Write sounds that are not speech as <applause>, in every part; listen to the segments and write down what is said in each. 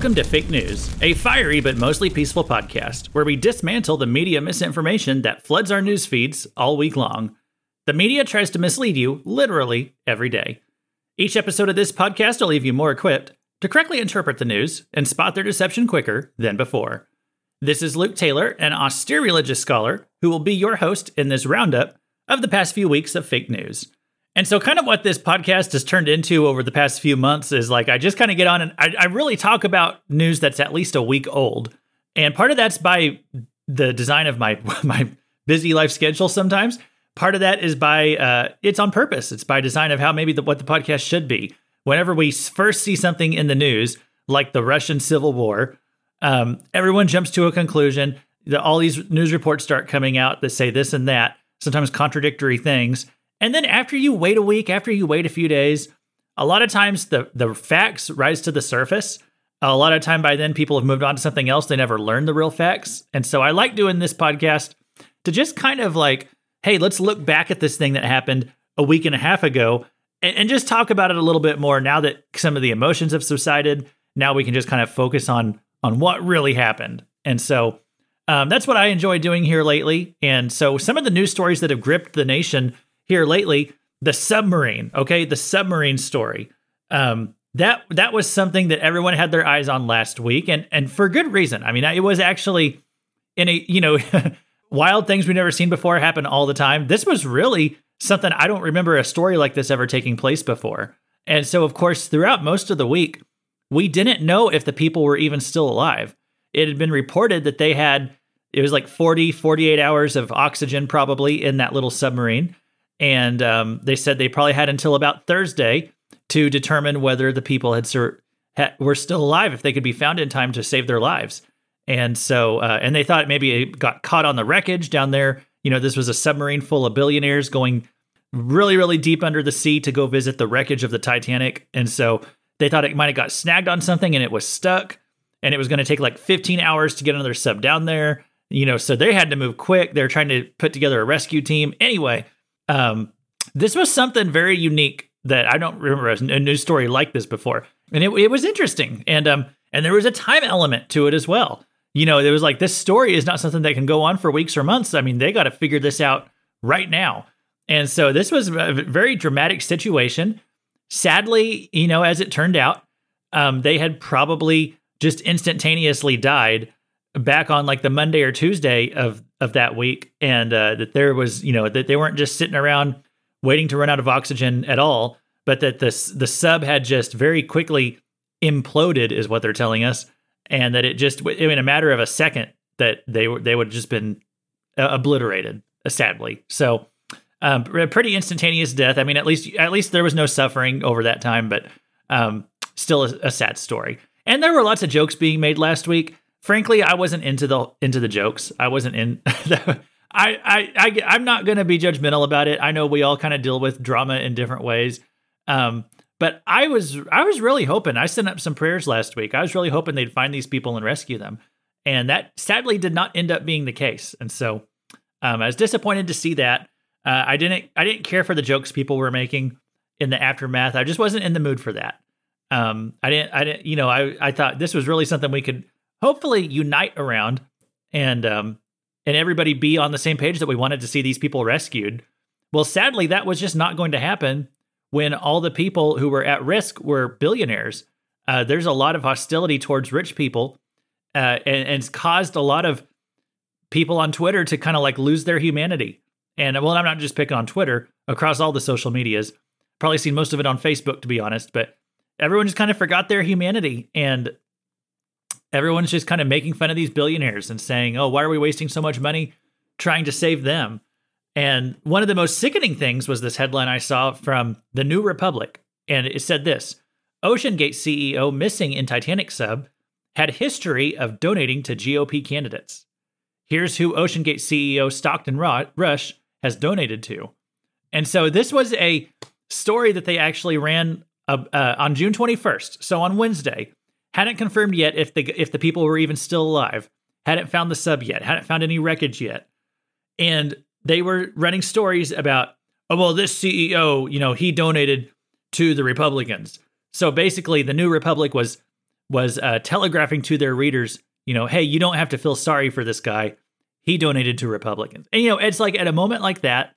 Welcome to Fake News, a fiery but mostly peaceful podcast where we dismantle the media misinformation that floods our news feeds all week long. The media tries to mislead you literally every day. Each episode of this podcast will leave you more equipped to correctly interpret the news and spot their deception quicker than before. This is Luke Taylor, an austere religious scholar, who will be your host in this roundup of the past few weeks of fake news. And so, kind of what this podcast has turned into over the past few months is like I just kind of get on and I, I, really talk about news that's at least a week old. And part of that's by the design of my <laughs> my busy life schedule sometimes. Part of that is by uh, it's on purpose. It's by design of how maybe the, what the podcast should be. Whenever we first see something in the news, like the Russian Civil War, um, everyone jumps to a conclusion. That all these news reports start coming out that say this and that, sometimes contradictory things and then after you wait a week, after you wait a few days, a lot of times the the facts rise to the surface. A lot of time by then people have moved on to something else. They never learned the real facts. And so I like doing this podcast to just kind of like, hey, let's look back at this thing that happened a week and a half ago and, and just talk about it a little bit more now that some of the emotions have subsided. Now we can just kind of focus on on what really happened. And so um, that's what I enjoy doing here lately. And so some of the news stories that have gripped the nation here lately, the submarine. Okay, the submarine story. Um, that that was something that everyone had their eyes on last week, and and for good reason. I mean, it was actually in a you know <laughs> wild things we've never seen before happen all the time. This was really something I don't remember a story like this ever taking place before. And so, of course, throughout most of the week, we didn't know if the people were even still alive. It had been reported that they had, it was like 40, 48 hours of oxygen probably in that little submarine and um, they said they probably had until about Thursday to determine whether the people had, sur- ha- were still alive if they could be found in time to save their lives. And so, uh, and they thought maybe it got caught on the wreckage down there. You know, this was a submarine full of billionaires going really, really deep under the sea to go visit the wreckage of the Titanic. And so they thought it might have got snagged on something and it was stuck and it was going to take like 15 hours to get another sub down there. You know, so they had to move quick. They're trying to put together a rescue team. Anyway, um, this was something very unique that I don't remember a news story like this before, and it, it was interesting. And um, and there was a time element to it as well. You know, it was like this story is not something that can go on for weeks or months. I mean, they got to figure this out right now. And so this was a very dramatic situation. Sadly, you know, as it turned out, um, they had probably just instantaneously died back on like the Monday or Tuesday of of that week, and uh, that there was you know that they weren't just sitting around waiting to run out of oxygen at all, but that the the sub had just very quickly imploded, is what they're telling us, and that it just in a matter of a second that they were they would have just been uh, obliterated, sadly. So. Um, pretty instantaneous death. I mean, at least at least there was no suffering over that time, but um, still a, a sad story. And there were lots of jokes being made last week frankly, I wasn't into the into the jokes. I wasn't in. <laughs> I, I, I, I'm not to be judgmental about it. I know we all kind of deal with drama in different ways. Um, but I was, I was really hoping. I sent up some prayers last week. I was really hoping they'd find these people and rescue them, and that sadly did not end up being the case. And so, um, I was disappointed to see that. Uh, I didn't, I didn't care for the jokes people were making in the aftermath. I just wasn't in the mood for that. Um, I didn't, I didn't, you know, I, I thought this was really something we could hopefully unite around and um and everybody be on the same page that we wanted to see these people rescued. Well, sadly, that was just not going to happen when all the people who were at risk were billionaires. Uh, there's a lot of hostility towards rich people, uh, and, and it's caused a lot of people on Twitter to kind of like lose their humanity. And well, I'm not just picking on Twitter, across all the social medias. Probably seen most of it on Facebook, to be honest, but everyone just kind of forgot their humanity. And everyone's just kind of making fun of these billionaires and saying, "Oh, why are we wasting so much money trying to save them?" And one of the most sickening things was this headline I saw from the New Republic, and it said this: OceanGate CEO missing in Titanic sub had history of donating to GOP candidates. Here's who OceanGate CEO Stockton Rush has donated to. And so this was a story that they actually ran uh, uh, on June 21st. So on Wednesday, hadn't confirmed yet if the if the people were even still alive. Hadn't found the sub yet. Hadn't found any wreckage yet. And they were running stories about, oh well, this CEO, you know, he donated to the Republicans. So basically, the New Republic was was uh, telegraphing to their readers, you know, hey, you don't have to feel sorry for this guy. He donated to Republicans. And, you know, it's like at a moment like that,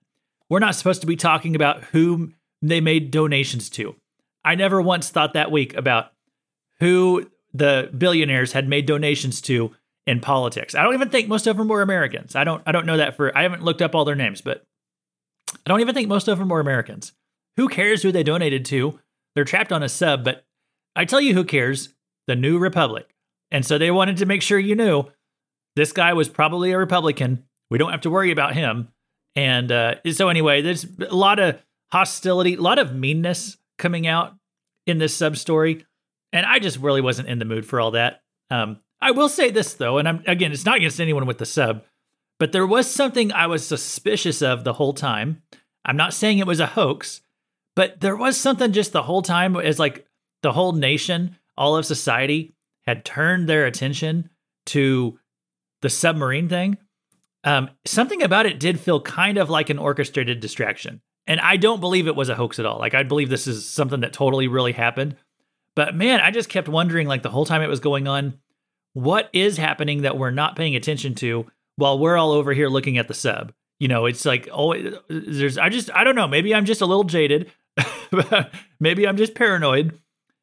we're not supposed to be talking about whom they made donations to. I never once thought that week about who the billionaires had made donations to in politics. I don't even think most of them were Americans. I don't I don't know that for I haven't looked up all their names, but I don't even think most of them were Americans. Who cares who they donated to? They're trapped on a sub, but I tell you who cares, the New Republic. And so they wanted to make sure you knew this guy was probably a Republican. We don't have to worry about him. And uh, so anyway, there's a lot of hostility, a lot of meanness coming out in this sub story. And I just really wasn't in the mood for all that. Um, I will say this though, and I'm again, it's not against anyone with the sub, but there was something I was suspicious of the whole time. I'm not saying it was a hoax, but there was something just the whole time as like the whole nation, all of society had turned their attention to the submarine thing. Um, something about it did feel kind of like an orchestrated distraction. And I don't believe it was a hoax at all. Like I believe this is something that totally really happened. But man, I just kept wondering like the whole time it was going on, what is happening that we're not paying attention to while we're all over here looking at the sub? You know, it's like oh there's I just I don't know, maybe I'm just a little jaded. <laughs> maybe I'm just paranoid.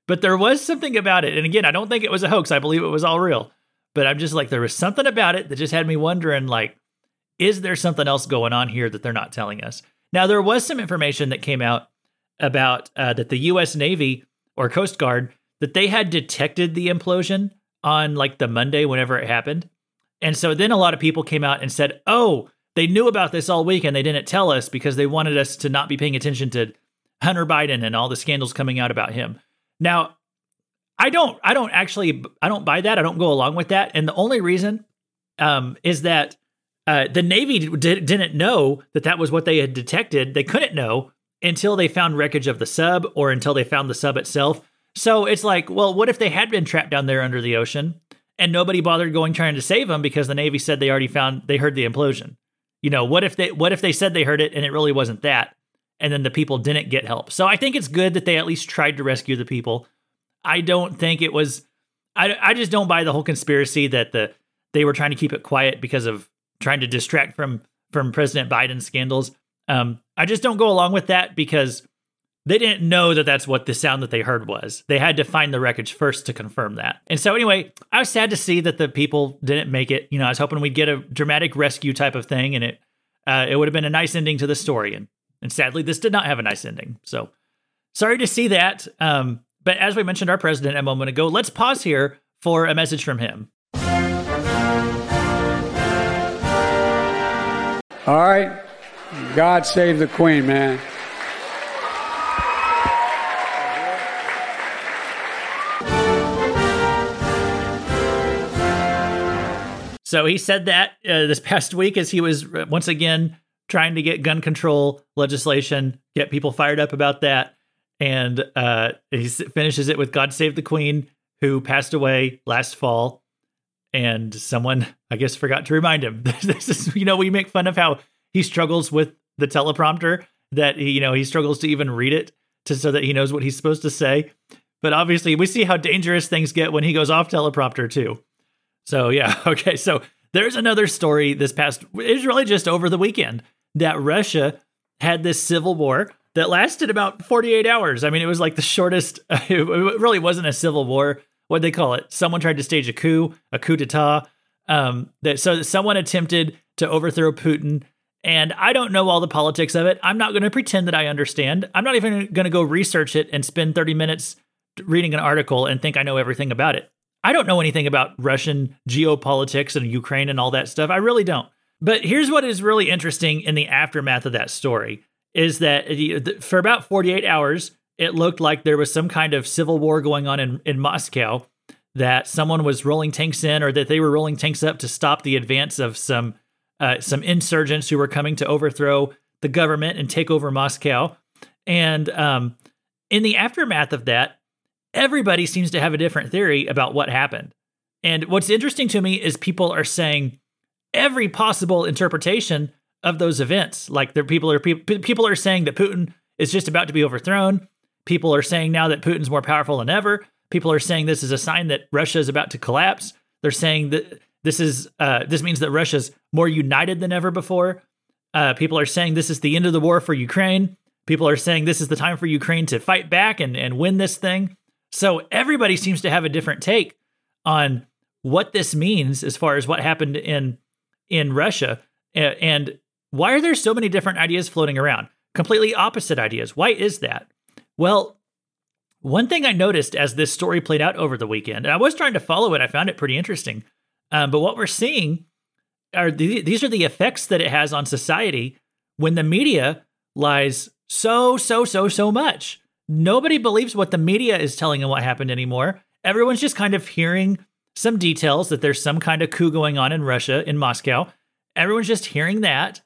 But there was something about it. And again, I don't think it was a hoax. I believe it was all real. But I'm just like there was something about it that just had me wondering like is there something else going on here that they're not telling us? Now, there was some information that came out about uh, that the U.S. Navy or Coast Guard that they had detected the implosion on like the Monday whenever it happened, and so then a lot of people came out and said, "Oh, they knew about this all week and they didn't tell us because they wanted us to not be paying attention to Hunter Biden and all the scandals coming out about him." Now, I don't, I don't actually, I don't buy that. I don't go along with that, and the only reason um, is that uh, the Navy did, didn't know that that was what they had detected. They couldn't know until they found wreckage of the sub or until they found the sub itself. So it's like, well, what if they had been trapped down there under the ocean and nobody bothered going trying to save them because the Navy said they already found they heard the implosion? You know, what if they what if they said they heard it and it really wasn't that, and then the people didn't get help? So I think it's good that they at least tried to rescue the people. I don't think it was. I I just don't buy the whole conspiracy that the they were trying to keep it quiet because of trying to distract from from President Biden's scandals. Um, I just don't go along with that because they didn't know that that's what the sound that they heard was. They had to find the wreckage first to confirm that. And so, anyway, I was sad to see that the people didn't make it. You know, I was hoping we'd get a dramatic rescue type of thing, and it uh, it would have been a nice ending to the story. And and sadly, this did not have a nice ending. So sorry to see that. Um, but as we mentioned our president a moment ago, let's pause here for a message from him. All right. God save the Queen, man. So he said that uh, this past week as he was uh, once again trying to get gun control legislation, get people fired up about that. And uh, he finishes it with God Save the Queen, who passed away last fall and someone I guess forgot to remind him. <laughs> this is you know we make fun of how he struggles with the teleprompter that he you know he struggles to even read it to so that he knows what he's supposed to say. But obviously we see how dangerous things get when he goes off teleprompter too. So yeah, <laughs> okay. So there's another story this past it's really just over the weekend that Russia had this civil war that lasted about 48 hours. I mean, it was like the shortest <laughs> it really wasn't a civil war what they call it? Someone tried to stage a coup, a coup d'état. Um, that so someone attempted to overthrow Putin, and I don't know all the politics of it. I'm not going to pretend that I understand. I'm not even going to go research it and spend 30 minutes reading an article and think I know everything about it. I don't know anything about Russian geopolitics and Ukraine and all that stuff. I really don't. But here's what is really interesting in the aftermath of that story is that for about 48 hours, it looked like there was some kind of civil war going on in, in Moscow, that someone was rolling tanks in or that they were rolling tanks up to stop the advance of some uh, some insurgents who were coming to overthrow the government and take over Moscow. And um, in the aftermath of that, everybody seems to have a different theory about what happened. And what's interesting to me is people are saying every possible interpretation of those events. Like there, people are people are saying that Putin is just about to be overthrown. People are saying now that Putin's more powerful than ever. People are saying this is a sign that Russia is about to collapse. They're saying that this is uh, this means that Russia's more united than ever before. Uh, people are saying this is the end of the war for Ukraine. People are saying this is the time for Ukraine to fight back and, and win this thing. So everybody seems to have a different take on what this means as far as what happened in in Russia and why are there so many different ideas floating around? Completely opposite ideas. Why is that? Well, one thing I noticed as this story played out over the weekend, and I was trying to follow it, I found it pretty interesting. Um, but what we're seeing are the, these are the effects that it has on society when the media lies so, so, so, so much. Nobody believes what the media is telling them what happened anymore. Everyone's just kind of hearing some details that there's some kind of coup going on in Russia, in Moscow. Everyone's just hearing that.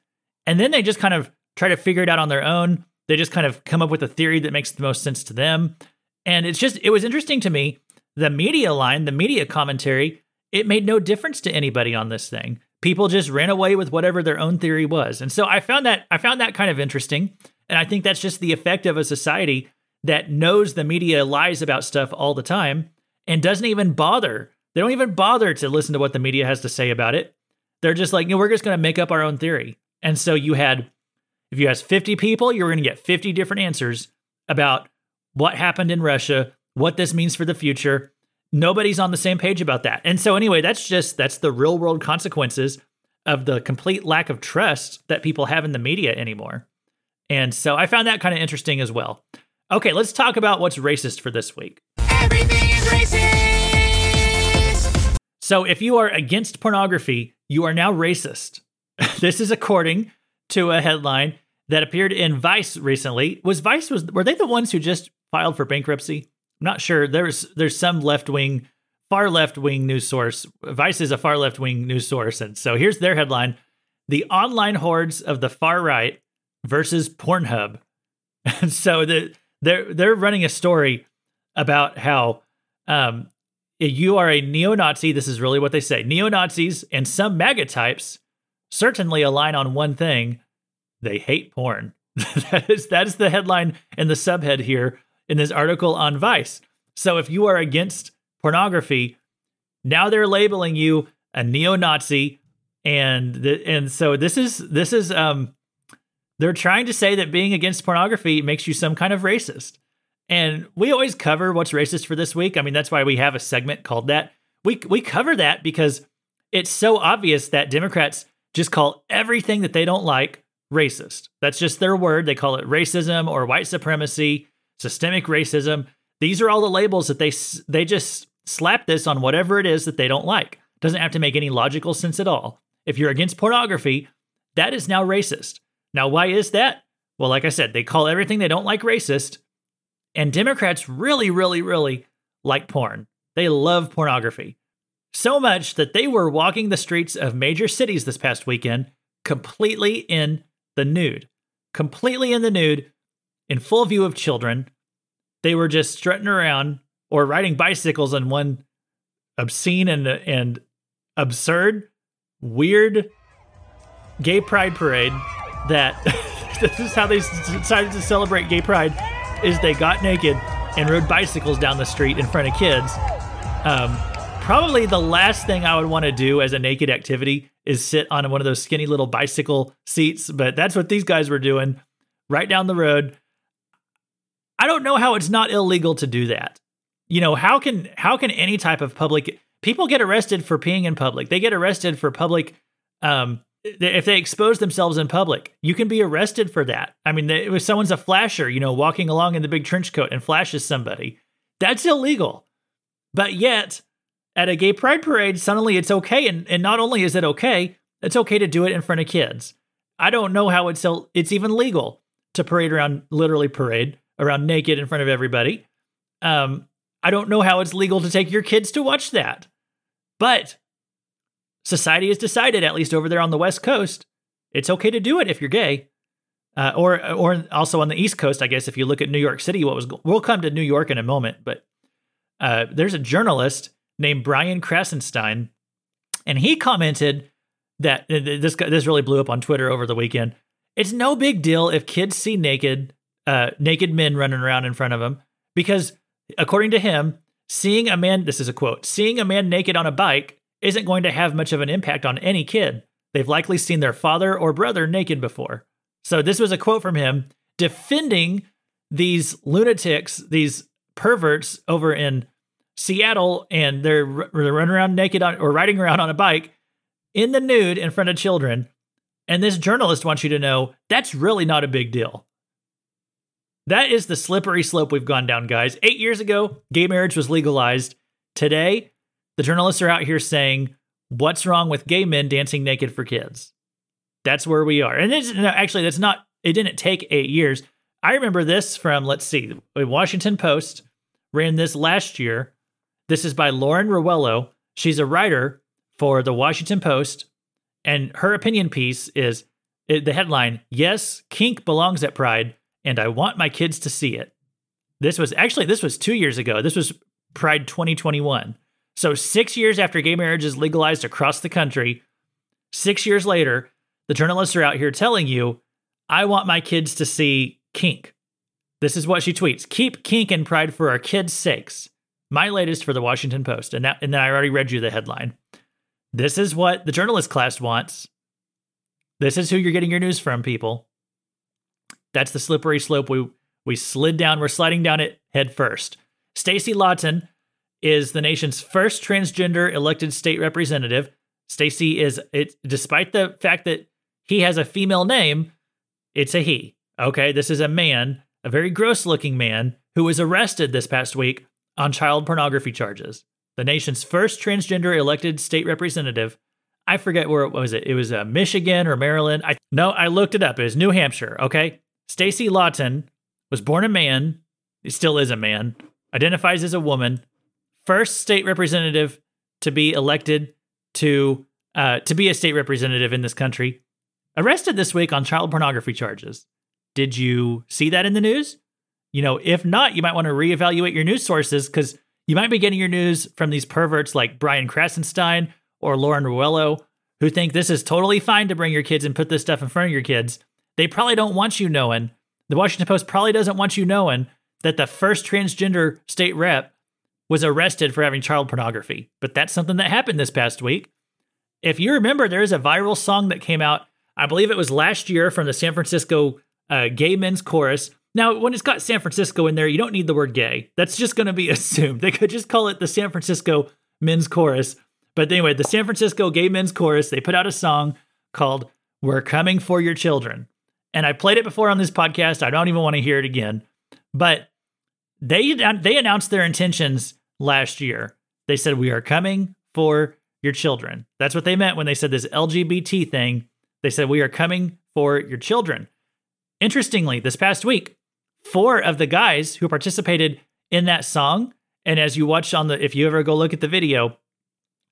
And then they just kind of try to figure it out on their own. They just kind of come up with a theory that makes the most sense to them. And it's just, it was interesting to me. The media line, the media commentary, it made no difference to anybody on this thing. People just ran away with whatever their own theory was. And so I found that I found that kind of interesting. And I think that's just the effect of a society that knows the media lies about stuff all the time and doesn't even bother. They don't even bother to listen to what the media has to say about it. They're just like, you know, we're just going to make up our own theory. And so you had, if you asked 50 people, you're going to get 50 different answers about what happened in Russia, what this means for the future. Nobody's on the same page about that. And so, anyway, that's just, that's the real world consequences of the complete lack of trust that people have in the media anymore. And so I found that kind of interesting as well. Okay, let's talk about what's racist for this week. Everything is racist. So if you are against pornography, you are now racist. <laughs> this is according to a headline that appeared in Vice recently. Was Vice was were they the ones who just filed for bankruptcy? Not sure. There's there's some left wing, far left wing news source. Vice is a far left wing news source, and so here's their headline: The online hordes of the far right versus Pornhub. <laughs> And so the, they're they're running a story about how um, you are a neo-Nazi. This is really what they say: neo Nazis and some MAGA types certainly align on one thing: they hate porn. <laughs> that is that is the headline and the subhead here in this article on Vice. So if you are against pornography, now they're labeling you a neo-Nazi, and the, and so this is this is um they're trying to say that being against pornography makes you some kind of racist. And we always cover what's racist for this week. I mean, that's why we have a segment called that. We we cover that because it's so obvious that Democrats just call everything that they don't like racist. That's just their word. They call it racism or white supremacy, systemic racism. These are all the labels that they they just slap this on whatever it is that they don't like. Doesn't have to make any logical sense at all. If you're against pornography, that is now racist. Now, why is that? Well, like I said, they call everything they don't like racist. And Democrats really, really, really like porn. They love pornography. So much that they were walking the streets of major cities this past weekend completely in the nude. Completely in the nude, in full view of children. They were just strutting around or riding bicycles on one obscene and, and absurd, weird gay pride parade that <laughs> this is how they decided to celebrate gay pride is they got naked and rode bicycles down the street in front of kids. Um, probably the last thing I would want to do as a naked activity is sit on one of those skinny little bicycle seats, but that's what these guys were doing right down the road. I don't know how it's not illegal to do that. You know, how can how can any type of public people get arrested for peeing in public? They get arrested for public um, if they expose themselves in public, you can be arrested for that. I mean, if someone's a flasher, you know, walking along in the big trench coat and flashes somebody, that's illegal. But yet, at a gay pride parade, suddenly it's okay. And, and not only is it okay, it's okay to do it in front of kids. I don't know how it's it's even legal to parade around, literally parade around naked in front of everybody. Um, I don't know how it's legal to take your kids to watch that. But society has decided, at least over there on the West Coast, it's okay to do it if you're gay. Uh, or, or also on the East Coast, I guess. If you look at New York City, what was we'll come to New York in a moment, but uh, there's a journalist named Brian Krassenstein, and he commented that this this really blew up on Twitter over the weekend. It's no big deal if kids see naked uh, naked men running around in front of them because, according to him, seeing a man, this is a quote, seeing a man naked on a bike isn't going to have much of an impact on any kid. They've likely seen their father or brother naked before. So this was a quote from him defending these lunatics, these perverts over in Seattle, and they're, they're running around naked on, or riding around on a bike in the nude in front of children. And this journalist wants you to know that's really not a big deal. That is the slippery slope we've gone down, guys. Eight years ago, gay marriage was legalized. Today, the journalists are out here saying, What's wrong with gay men dancing naked for kids? That's where we are. And it's, no, actually, that's not, it didn't take eight years. I remember this from, let's see, the Washington Post ran this last year. This is by Lauren Rowello. She's a writer for the Washington Post. And her opinion piece is the headline Yes, kink belongs at Pride, and I want my kids to see it. This was actually, this was two years ago. This was Pride 2021. So, six years after gay marriage is legalized across the country, six years later, the journalists are out here telling you, I want my kids to see kink. This is what she tweets Keep kink and pride for our kids' sakes. My latest for the Washington Post. And, that, and then I already read you the headline. This is what the journalist class wants. This is who you're getting your news from, people. That's the slippery slope we we slid down. We're sliding down it head first. Stacie Laughton is the nation's first transgender elected state representative. Stacy is it despite the fact that he has a female name, it's a he. Okay, this is a man, a very gross looking man who was arrested this past week on child pornography charges. The nation's first transgender elected state representative. I forget where it was it. It was uh, Michigan or Maryland. I no, I looked it up. It was New Hampshire, okay? Stacie Laughton was born a man, he still is a man, identifies as a woman, first state representative to be elected to uh, to be a state representative in this country, arrested this week on child pornography charges. Did you see that in the news? You know, if not, you might want to reevaluate your news sources because you might be getting your news from these perverts like Brian Krassenstein or Lauren Rowello, who think this is totally fine to bring your kids and put this stuff in front of your kids. They probably don't want you knowing. The Washington Post probably doesn't want you knowing that the first transgender state rep was arrested for having child pornography. But that's something that happened this past week. If you remember, there is a viral song that came out, I believe it was last year from the San Francisco uh, Gay Men's Chorus. Now, when it's got San Francisco in there, you don't need the word gay. That's just going to be <laughs> assumed. They could just call it the San Francisco Men's Chorus. But anyway, the San Francisco Gay Men's Chorus, they put out a song called We're Coming for Your Children. And I played it before on this podcast. I don't even want to hear it again. But they they announced their intentions last year. They said we are coming for your children. That's what they meant when they said this LGBT thing. They said we are coming for your children. Interestingly, this past week, four of the guys who participated in that song, and as you watch on the, if you ever go look at the video,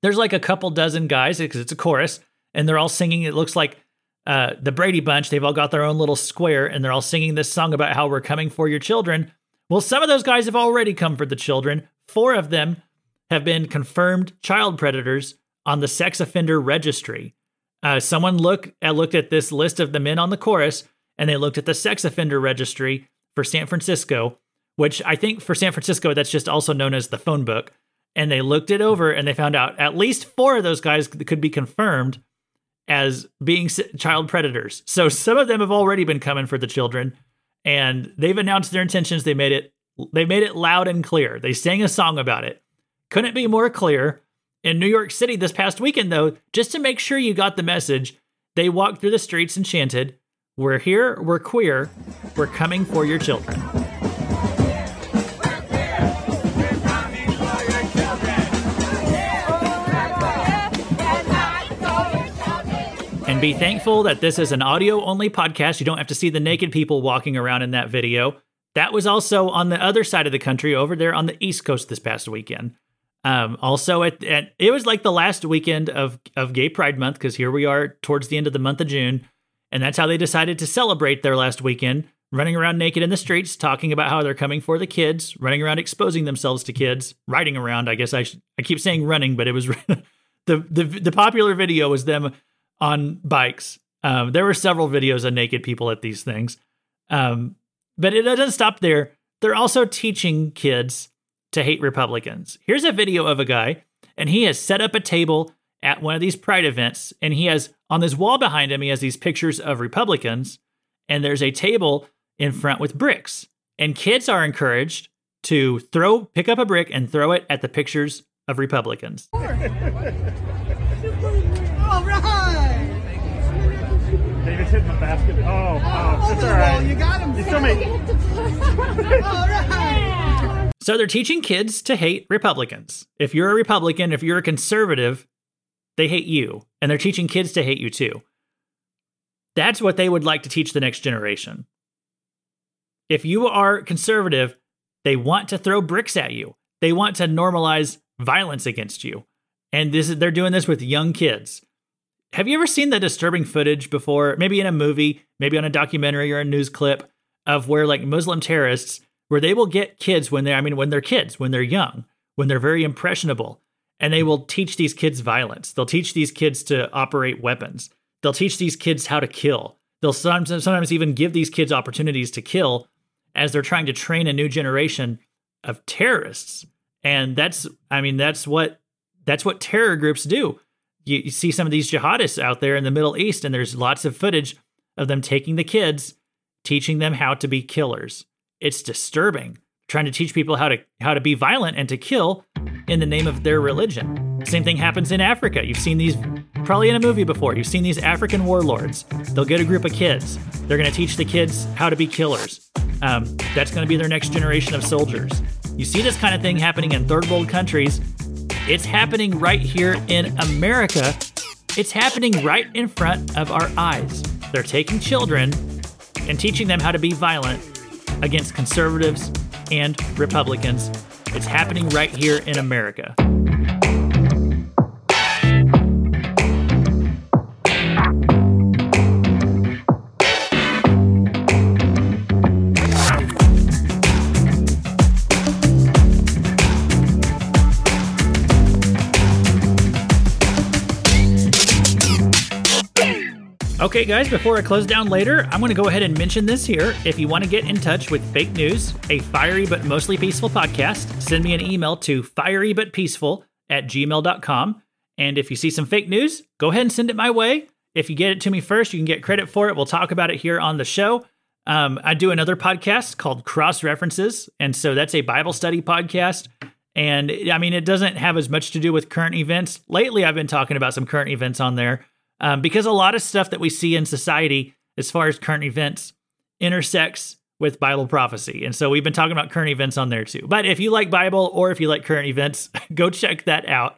there's like a couple dozen guys because it's a chorus, and they're all singing. It looks like uh, the Brady Bunch. They've all got their own little square, and they're all singing this song about how we're coming for your children. Well, some of those guys have already come for the children. Four of them have been confirmed child predators on the sex offender registry. Uh, someone look, uh, looked at this list of the men on the chorus and they looked at the sex offender registry for San Francisco, which I think for San Francisco, that's just also known as the phone book. And they looked it over and they found out at least four of those guys could be confirmed as being child predators. So some of them have already been coming for the children and they've announced their intentions. They made it they made it loud and clear. They sang a song about it. Couldn't be more clear. In New York City this past weekend though, just to make sure you got the message, they walked through the streets and chanted, "We're here, we're queer, we're coming for your children." Be thankful that this is an audio only podcast. You don't have to see the naked people walking around in that video. That was also on the other side of the country over there on the East Coast this past weekend. Um, also, at, at, it was like the last weekend of, of Gay Pride Month because here we are towards the end of the month of June. And that's how they decided to celebrate their last weekend, running around naked in the streets, talking about how they're coming for the kids, running around exposing themselves to kids, riding around. I guess I, sh- I keep saying running, but it was <laughs> the, the, the popular video was them on bikes. Um, there were several videos of naked people at these things. Um, but it doesn't stop there. They're also teaching kids to hate Republicans. Here's a video of a guy, and he has set up a table at one of these pride events, and he has on this wall behind him, he has these pictures of Republicans, and there's a table in front with bricks. And kids are encouraged to throw, pick up a brick and throw it at the pictures of Republicans. <laughs> Over the all right. wall, you got him. You still make. <laughs> All right. So they're teaching kids to hate Republicans. If you're a Republican, if you're a conservative, they hate you. And they're teaching kids to hate you too. That's what they would like to teach the next generation. If you are conservative, they want to throw bricks at you. They want to normalize violence against you. And this is, they're doing this with young kids. Have you ever seen the disturbing footage before, maybe in a movie, maybe on a documentary or a news clip of where like Muslim terrorists where they will get kids when they're I mean when they're kids, when they're young, when they're very impressionable, and they will teach these kids violence. They'll teach these kids to operate weapons. They'll teach these kids how to kill. They'll sometimes sometimes even give these kids opportunities to kill as they're trying to train a new generation of terrorists. And that's I mean that's what that's what terror groups do. You, you see some of these jihadists out there in the Middle East, and there's lots of footage of them taking the kids, teaching them how to be killers. It's disturbing. Trying to teach people how to how to be violent and to kill in the name of their religion. Same thing happens in Africa. You've seen these probably in a movie before. You've seen these African warlords. They'll get a group of kids. They're going to teach the kids how to be killers. Um, that's going to be their next generation of soldiers. You see this kind of thing happening in third world countries. It's happening right here in America. It's happening right in front of our eyes. They're taking children and teaching them how to be violent against conservatives and Republicans. It's happening right here in America. Okay, guys, before I close down later, I'm going to go ahead and mention this here. If you want to get in touch with Fake News, a fiery but mostly peaceful podcast, send me an email to fierybutpeaceful at gmail.com. And if you see some fake news, go ahead and send it my way. If you get it to me first, you can get credit for it. We'll talk about it here on the show. Um, I do another podcast called Cross References. And so that's a Bible study podcast. And I mean, it doesn't have as much to do with current events. Lately, I've been talking about some current events on there um, because a lot of stuff that we see in society, as far as current events, intersects with Bible prophecy. And so we've been talking about current events on there too. But if you like Bible or if you like current events, <laughs> go check that out.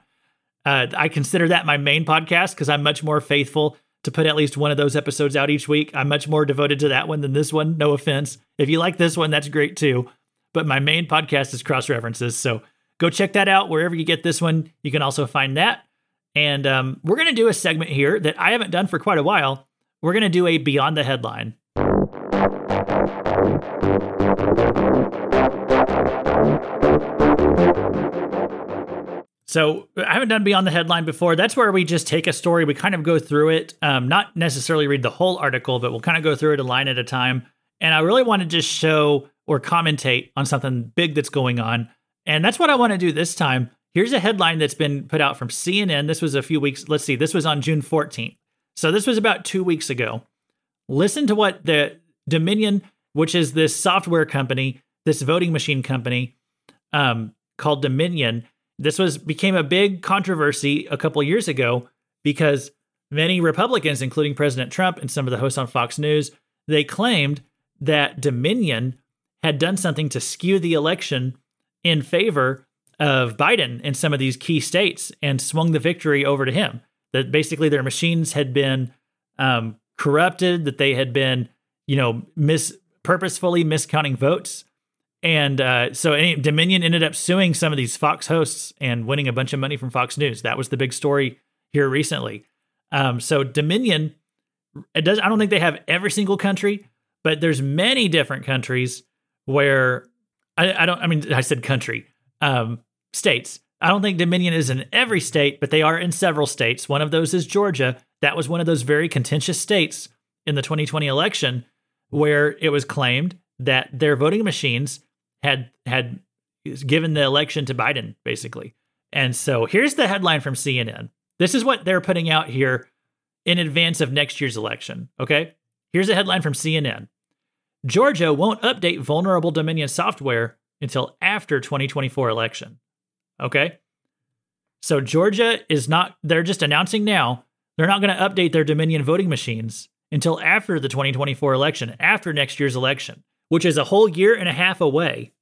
Uh, I consider that my main podcast because I'm much more faithful to put at least one of those episodes out each week. I'm much more devoted to that one than this one. No offense. If you like this one, that's great too. But my main podcast is Cross References. So go check that out wherever you get this one. You can also find that. And um, we're going to do a segment here that I haven't done for quite a while. We're going to do a Beyond the Headline. So I haven't done Beyond the Headline before. That's where we just take a story, we kind of go through it, um, not necessarily read the whole article, but we'll kind of go through it a line at a time. And I really want to just show or commentate on something big that's going on. And that's what I want to do this time. Here's a headline that's been put out from CNN. This was a few weeks. Let's see. This was on June 14th. So this was about two weeks ago. Listen to what the Dominion, which is this software company, this voting machine company um, called Dominion. This was became a big controversy a couple years ago because many Republicans, including President Trump and some of the hosts on Fox News, they claimed that Dominion had done something to skew the election in favor of Biden in some of these key states and swung the victory over to him. That basically their machines had been um, corrupted, that they had been, you know, mis purposefully miscounting votes. And uh, so Dominion ended up suing some of these Fox hosts and winning a bunch of money from Fox News. That was the big story here recently. Um, so Dominion, it does. I don't think they have every single country, but there's many different countries where I, I don't. I mean, I said country, um, states. I don't think Dominion is in every state, but they are in several states. One of those is Georgia. That was one of those very contentious states in the 2020 election where it was claimed that their voting machines had had given the election to Biden, basically. And so here's the headline from CNN. This is what they're putting out here in advance of next year's election. Okay. Here's a headline from CNN Georgia won't update vulnerable Dominion software until after 2024 election. Okay. So Georgia is not, they're just announcing now they're not going to update their Dominion voting machines until after the 2024 election, after next year's election, which is a whole year and a half away.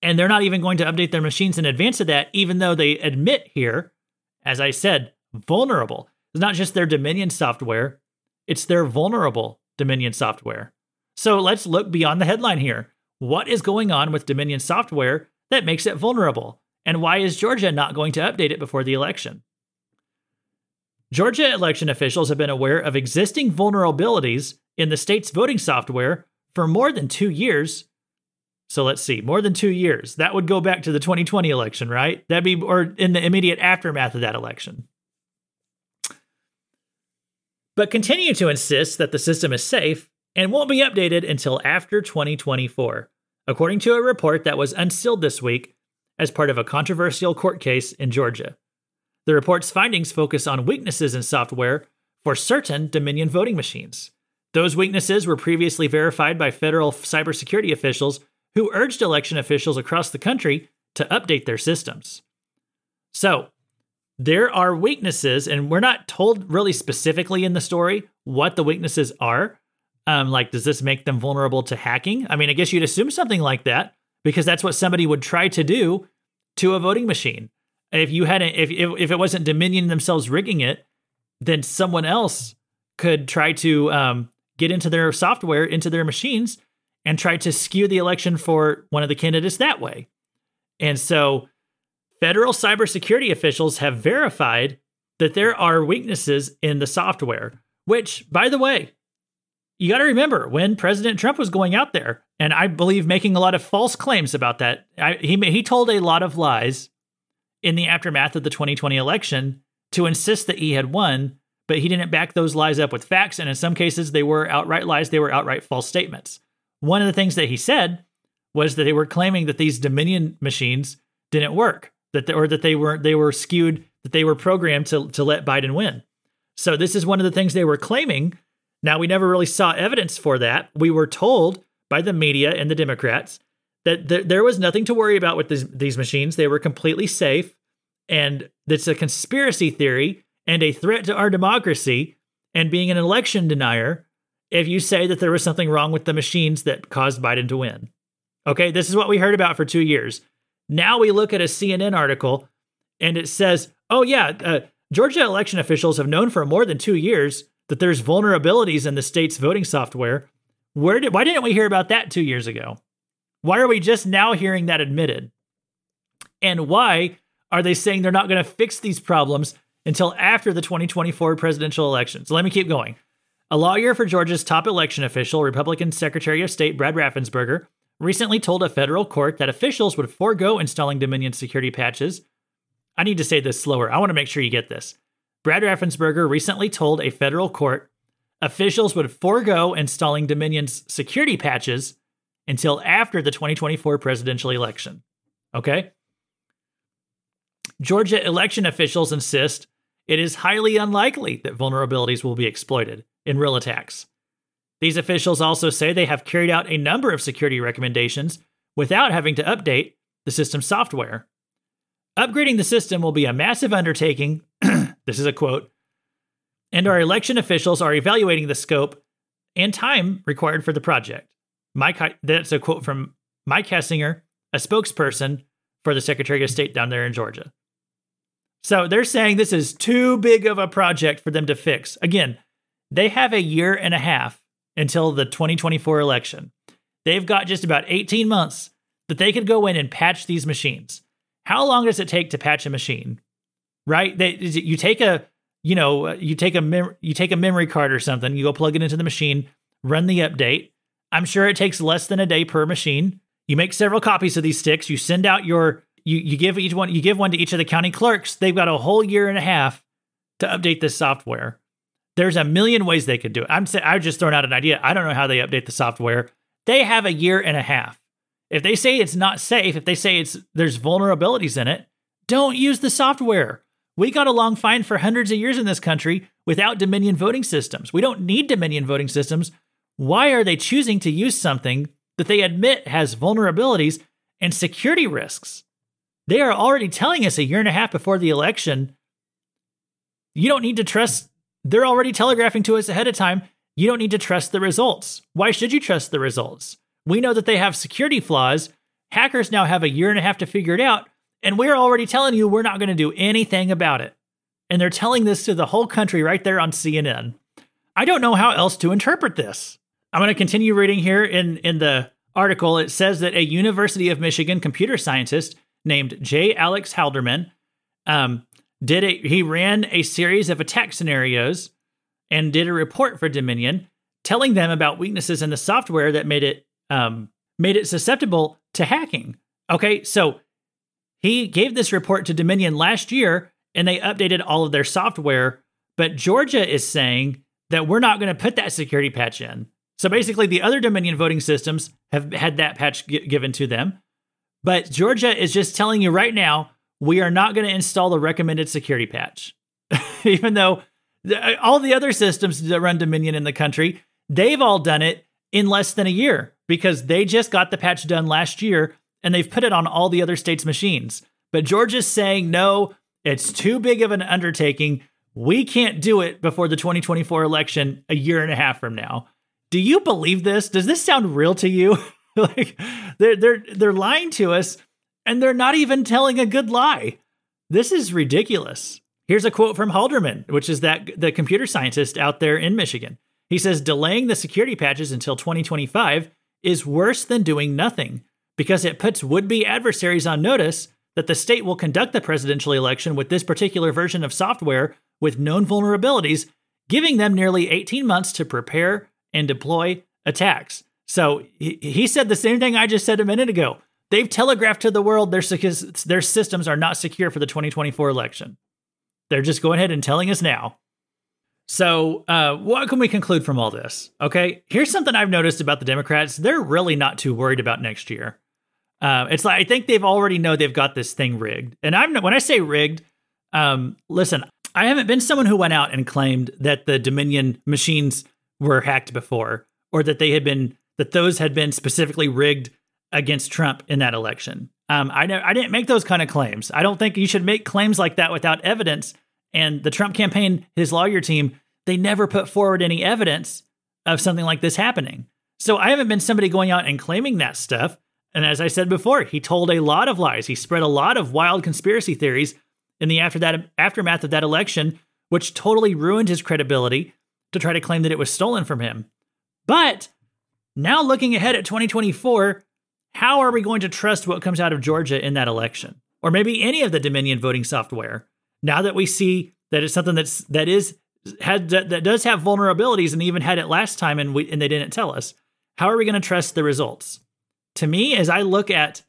And they're not even going to update their machines in advance of that, even though they admit here, as I said, vulnerable. It's not just their Dominion software, it's their vulnerable Dominion software. So let's look beyond the headline here. What is going on with Dominion software that makes it vulnerable? And why is Georgia not going to update it before the election? Georgia election officials have been aware of existing vulnerabilities in the state's voting software for more than two years. So let's see, more than two years. That would go back to the 2020 election, right? That'd be, or in the immediate aftermath of that election. But continue to insist that the system is safe and won't be updated until after 2024, according to a report that was unsealed this week as part of a controversial court case in Georgia. The report's findings focus on weaknesses in software for certain Dominion voting machines. Those weaknesses were previously verified by federal cybersecurity officials who urged election officials across the country to update their systems. So, there are weaknesses, and we're not told really specifically in the story what the weaknesses are. Um, like, does this make them vulnerable to hacking? I mean, I guess you'd assume something like that because that's what somebody would try to do to a voting machine if you hadn't if, if if it wasn't Dominion themselves rigging it, then someone else could try to um, get into their software, into their machines, and try to skew the election for one of the candidates that way. And so, federal cybersecurity officials have verified that there are weaknesses in the software. Which, by the way, you got to remember when President Trump was going out there, and I believe making a lot of false claims about that. I, he he told a lot of lies in the aftermath of the 2020 election to insist that he had won, but he didn't back those lies up with facts. And in some cases, they were outright lies, they were outright false statements. One of the things that he said was that they were claiming that these Dominion machines didn't work, that they, or that they were they were skewed, that they were programmed to to let Biden win. So this is one of the things they were claiming. Now we never really saw evidence for that. We were told by the media and the Democrats that th- there was nothing to worry about with these, these machines. They were completely safe. And it's a conspiracy theory and a threat to our democracy and being an election denier if you say that there was something wrong with the machines that caused Biden to win. Okay, this is what we heard about for two years. Now we look at a CNN article and it says, oh, yeah, uh, Georgia election officials have known for more than two years that there's vulnerabilities in the state's voting software. Where did, why didn't we hear about that two years ago? Why are we just now hearing that admitted? And why are they saying they're not going to fix these problems until after the 2024 presidential election? So let me keep going. A lawyer for Georgia's top election official, Republican Secretary of State Brad Raffensperger, recently told a federal court that officials would forego installing Dominion security patches. I need to say this slower. I want to make sure you get this. Brad Raffensperger recently told a federal court officials would forego installing Dominion's security patches until after the 2024 presidential election. Okay? Georgia election officials insist it is highly unlikely that vulnerabilities will be exploited in real attacks. These officials also say they have carried out a number of security recommendations without having to update the system's software. Upgrading the system will be a massive undertaking. This is a quote. And our election officials are evaluating the scope and time required for the project. Mike, that's a quote from Mike Hassinger, a spokesperson for the Secretary of State down there in Georgia. So they're saying this is too big of a project for them to fix. Again, they have a year and a half until the 2024 election. They've got just about 18 months that they could go in and patch these machines. How long does it take to patch a machine? Right? You take a, you know, uh, you take a mem- you take a memory card or something, you go plug it into the machine, run the update, I'm sure it takes less than a day per machine. You make several copies of these sticks. You send out your you you give each one you give one to each of the county clerks. They've got a whole year and a half to update this software. There's a million ways they could do it. I'm I've just thrown out an idea. I don't know how they update the software. They have a year and a half. If they say it's not safe, if they say it's there's vulnerabilities in it, don't use the software. We got along fine for hundreds of years in this country without Dominion voting systems. We don't need Dominion voting systems. Why are they choosing to use something that they admit has vulnerabilities and security risks? They are already telling us a year and a half before the election. You don't need to trust, they're already telegraphing to us ahead of time. You don't need to trust the results. Why should you trust the results? We know that they have security flaws. Hackers now have a year and a half to figure it out. And we're already telling you we're not going to do anything about it. And they're telling this to the whole country right there on CNN. I don't know how else to interpret this. I'm going to continue reading here in, in the article. It says that a University of Michigan computer scientist named J. Alex Halderman um, did a, he ran a series of attack scenarios and did a report for Dominion telling them about weaknesses in the software that made it um, made it susceptible to hacking. Okay, so he gave this report to Dominion last year and they updated all of their software, but Georgia is saying that we're not going to put that security patch in. So basically, the other Dominion voting systems have had that patch g- given to them. But Georgia is just telling you right now, we are not going to install the recommended security patch. <laughs> Even though the, uh, all the other systems that run Dominion in the country, they've all done it in less than a year because they just got the patch done last year and they've put it on all the other states' machines. But Georgia's saying, no, it's too big of an undertaking. We can't do it before the 2024 election a year and a half from now. Do you believe this? Does this sound real to you? <laughs> like they're they're they're lying to us and they're not even telling a good lie. This is ridiculous. Here's a quote from Halderman, which is that the computer scientist out there in Michigan. He says delaying the security patches until 2025 is worse than doing nothing because it puts would-be adversaries on notice that the state will conduct the presidential election with this particular version of software with known vulnerabilities, giving them nearly 18 months to prepare and deploy attacks. So he, said the same thing I just said a minute ago. They've telegraphed to the world their, their systems are not secure for the 2024 election. They're just going ahead and telling us now. So, uh, what can we conclude from all this? Okay, here's something I've noticed about the Democrats. They're really not too worried about next year. Uh, it's like I think they've already know they've got this thing rigged. And I'm when I say rigged, um, listen, I haven't been someone who went out and claimed that the Dominion machines were hacked before, or that they had been that those had been specifically rigged against Trump in that election. Um, I I didn't make those kind of claims. I don't think you should make claims like that without evidence. And the Trump campaign, his lawyer team, they never put forward any evidence of something like this happening. So I haven't been somebody going out and claiming that stuff. And as I said before, he told a lot of lies. He spread a lot of wild conspiracy theories in the after that, aftermath of that election, which totally ruined his credibility to try to claim that it was stolen from him. But now looking ahead at 2024, how are we going to trust what comes out of Georgia in that election? Or maybe any of the Dominion voting software? Now that we see that it's something that's that is had that, that does have vulnerabilities and even had it last time and we and they didn't tell us. How are we going to trust the results? To me, as I look at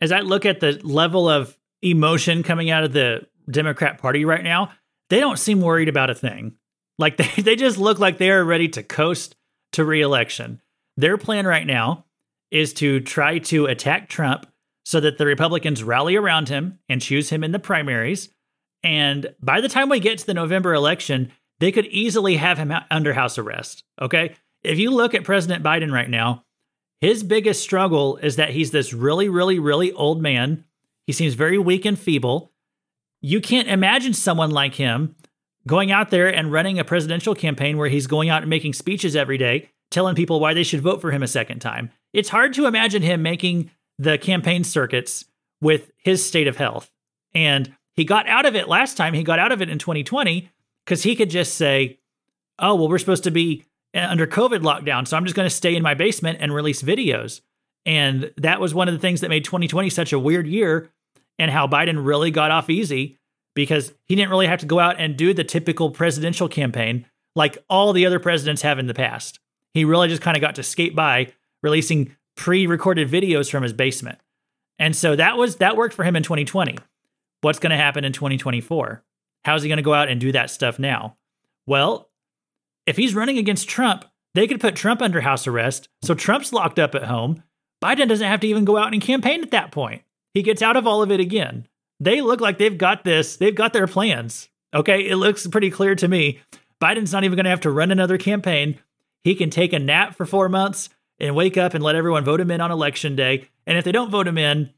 as I look at the level of emotion coming out of the Democrat Party right now, they don't seem worried about a thing. Like <laughs> they, they just look like they are ready to coast to reelection. Their plan right now is to try to attack Trump so that the Republicans rally around him and choose him in the primaries. And by the time we get to the November election, they could easily have him under house arrest. Okay. If you look at President Biden right now, his biggest struggle is that he's this really, really, really old man. He seems very weak and feeble. You can't imagine someone like him going out there and running a presidential campaign where he's going out and making speeches every day telling people why they should vote for him a second time. It's hard to imagine him making the campaign circuits with his state of health. And he got out of it last time. He got out of it in 2020 because he could just say, oh, well, we're supposed to be Uh, under COVID lockdown. So I'm just going to stay in my basement and release videos. And that was one of the things that made 2020 such a weird year and how Biden really got off easy because he didn't really have to go out and do the typical presidential campaign like all the other presidents have in the past. He really just kind of got to skate by releasing pre-recorded videos from his basement. And so that was that worked for him in 2020. What's going to happen in 2024? How's he going to go out and do that stuff now? Well, if he's running against Trump, they could put Trump under house arrest. So Trump's locked up at home. Biden doesn't have to even go out and campaign at that point. He gets out of all of it again. They look like they've got this, they've got their plans. Okay, it looks pretty clear to me. Biden's not even going to have to run another campaign. He can take a nap for four months and wake up and let everyone vote him in on election day. And if they don't vote him in,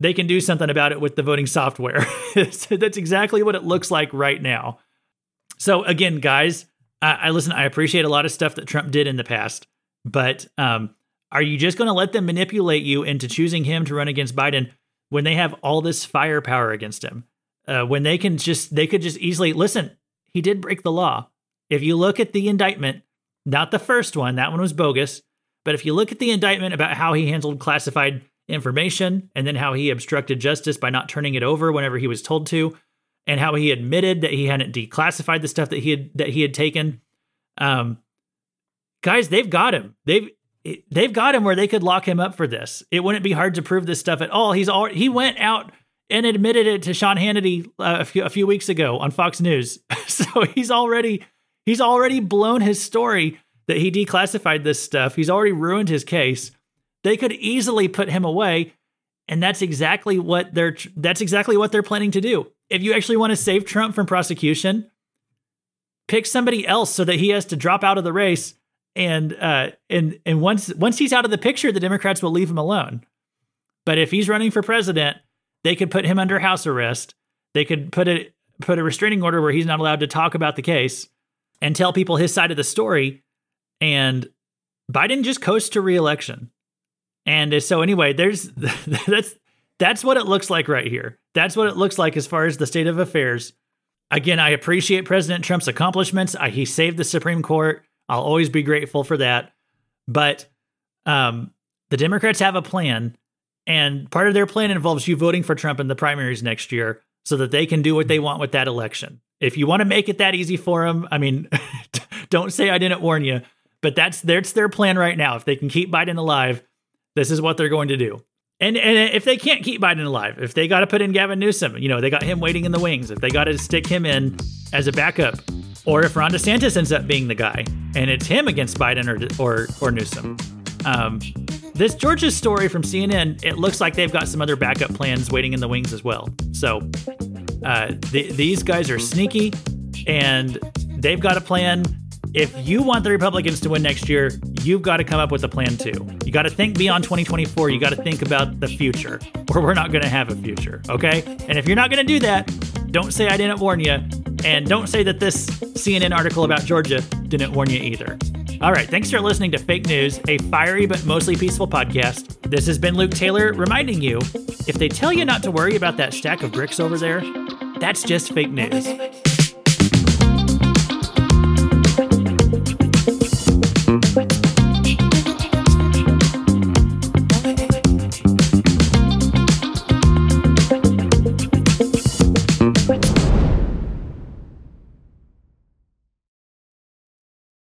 they can do something about it with the voting software. <laughs> That's exactly what it looks like right now. So again, guys, I, I, listen. I appreciate a lot of stuff that Trump did in the past, but um, are you just going to let them manipulate you into choosing him to run against Biden when they have all this firepower against him? Uh, when they can just they could just easily listen. He did break the law. If you look at the indictment, not the first one, that one was bogus. But if you look at the indictment about how he handled classified information and then how he obstructed justice by not turning it over whenever he was told to, and how he admitted that he hadn't declassified the stuff that he had that he had taken. Um, guys, they've got him. They've they've got him where they could lock him up for this. It wouldn't be hard to prove this stuff at all. He's all he went out and admitted it to Sean Hannity uh, a, few, a few weeks ago on Fox News. <laughs> so he's already he's already blown his story that he declassified this stuff. He's already ruined his case. They could easily put him away, and that's exactly what they're that's exactly what they're planning to do if you actually want to save Trump from prosecution, pick somebody else so that he has to drop out of the race. And uh, and and once once he's out of the picture, the Democrats will leave him alone. But if he's running for president, they could put him under house arrest. They could put a put a restraining order where he's not allowed to talk about the case and tell people his side of the story. And Biden just coasts to reelection. And so anyway, there's <laughs> that's that's what it looks like right here. That's what it looks like as far as the state of affairs. Again, I appreciate President Trump's accomplishments. I, he saved the Supreme Court. I'll always be grateful for that. But um, the Democrats have a plan, and part of their plan involves you voting for Trump in the primaries next year so that they can do what they want with that election. If you want to make it that easy for them, I mean, <laughs> don't say I didn't warn you, but that's that's their plan right now. If they can keep Biden alive, this is what they're going to do. And and if they can't keep Biden alive, if they got to put in Gavin Newsom, you know, they got him waiting in the wings. If they got to stick him in as a backup, or if Ron DeSantis ends up being the guy and it's him against Biden or or or Newsom. Um, this Georgia story from CNN, it looks like they've got some other backup plans waiting in the wings as well. So uh, these guys are sneaky, and they've got a plan if you want the Republicans to win next year, you've got to come up with a plan too. You got to think beyond 2024. You got to think about the future, or we're not going to have a future. Okay. And if you're not going to do that, don't say I didn't warn you. And don't say that this CNN article about Georgia didn't warn you either. All right. Thanks for listening to Fake News, a fiery but mostly peaceful podcast. This has been Luke Taylor reminding you if they tell you not to worry about that stack of bricks over there, that's just fake news. Mm-hmm.